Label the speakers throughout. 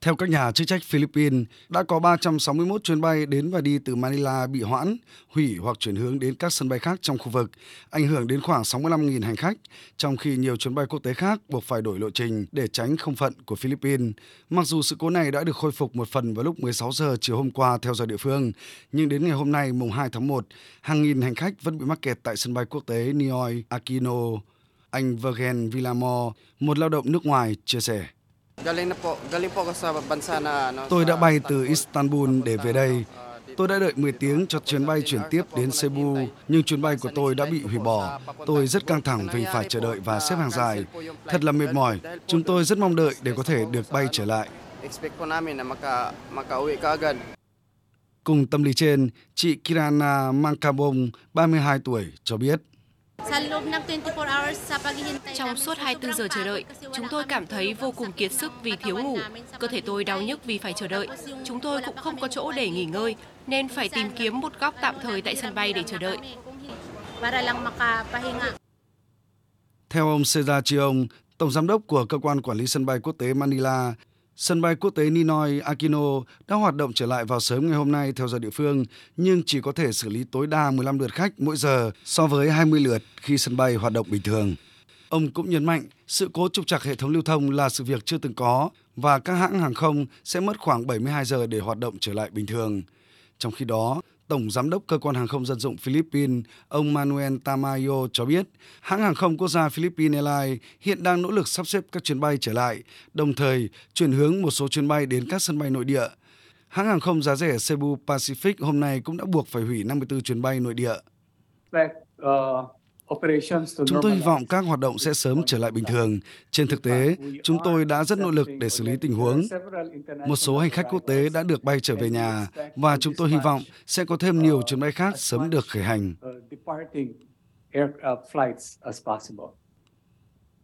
Speaker 1: Theo các nhà chức trách Philippines, đã có 361 chuyến bay đến và đi từ Manila bị hoãn, hủy hoặc chuyển hướng đến các sân bay khác trong khu vực, ảnh hưởng đến khoảng 65.000 hành khách, trong khi nhiều chuyến bay quốc tế khác buộc phải đổi lộ trình để tránh không phận của Philippines. Mặc dù sự cố này đã được khôi phục một phần vào lúc 16 giờ chiều hôm qua theo giờ địa phương, nhưng đến ngày hôm nay mùng 2 tháng 1, hàng nghìn hành khách vẫn bị mắc kẹt tại sân bay quốc tế Ninoy Aquino. Anh Vergen Villamor, một lao động nước ngoài, chia sẻ. Tôi đã bay từ Istanbul để về đây. Tôi đã đợi 10 tiếng cho chuyến bay chuyển tiếp đến Cebu, nhưng chuyến bay của tôi đã bị hủy bỏ. Tôi rất căng thẳng vì phải chờ đợi và xếp hàng dài. Thật là mệt mỏi. Chúng tôi rất mong đợi để có thể được bay trở lại. Cùng tâm lý trên, chị Kirana Mankabong, 32 tuổi, cho biết.
Speaker 2: Trong suốt 24 giờ chờ đợi, chúng tôi cảm thấy vô cùng kiệt sức vì thiếu ngủ. Cơ thể tôi đau nhức vì phải chờ đợi. Chúng tôi cũng không có chỗ để nghỉ ngơi, nên phải tìm kiếm một góc tạm thời tại sân bay để chờ đợi.
Speaker 1: Theo ông Cesar Chiong, Tổng Giám đốc của Cơ quan Quản lý Sân bay Quốc tế Manila, Sân bay quốc tế Ninoy Aquino đã hoạt động trở lại vào sớm ngày hôm nay theo giờ địa phương, nhưng chỉ có thể xử lý tối đa 15 lượt khách mỗi giờ so với 20 lượt khi sân bay hoạt động bình thường. Ông cũng nhấn mạnh sự cố trục trặc hệ thống lưu thông là sự việc chưa từng có và các hãng hàng không sẽ mất khoảng 72 giờ để hoạt động trở lại bình thường. Trong khi đó, Tổng Giám đốc Cơ quan Hàng không Dân dụng Philippines, ông Manuel Tamayo cho biết, hãng hàng không quốc gia Philippines Airlines hiện đang nỗ lực sắp xếp các chuyến bay trở lại, đồng thời chuyển hướng một số chuyến bay đến các sân bay nội địa. Hãng hàng không giá rẻ Cebu Pacific hôm nay cũng đã buộc phải hủy 54 chuyến bay nội địa. Vâng, ờ, Chúng tôi hy vọng các hoạt động sẽ sớm trở lại bình thường. Trên thực tế, chúng tôi đã rất nỗ lực để xử lý tình huống. Một số hành khách quốc tế đã được bay trở về nhà và chúng tôi hy vọng sẽ có thêm nhiều chuyến bay khác sớm được khởi hành.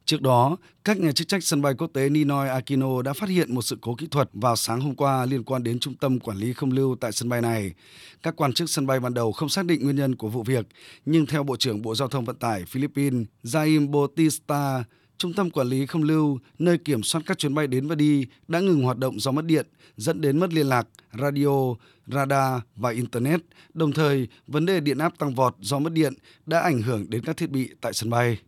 Speaker 1: Trước đó, các nhà chức trách sân bay quốc tế Ninoy Aquino đã phát hiện một sự cố kỹ thuật vào sáng hôm qua liên quan đến trung tâm quản lý không lưu tại sân bay này. Các quan chức sân bay ban đầu không xác định nguyên nhân của vụ việc, nhưng theo Bộ trưởng Bộ Giao thông Vận tải Philippines Jaim Bautista, Trung tâm quản lý không lưu, nơi kiểm soát các chuyến bay đến và đi, đã ngừng hoạt động do mất điện, dẫn đến mất liên lạc, radio, radar và Internet. Đồng thời, vấn đề điện áp tăng vọt do mất điện đã ảnh hưởng đến các thiết bị tại sân bay.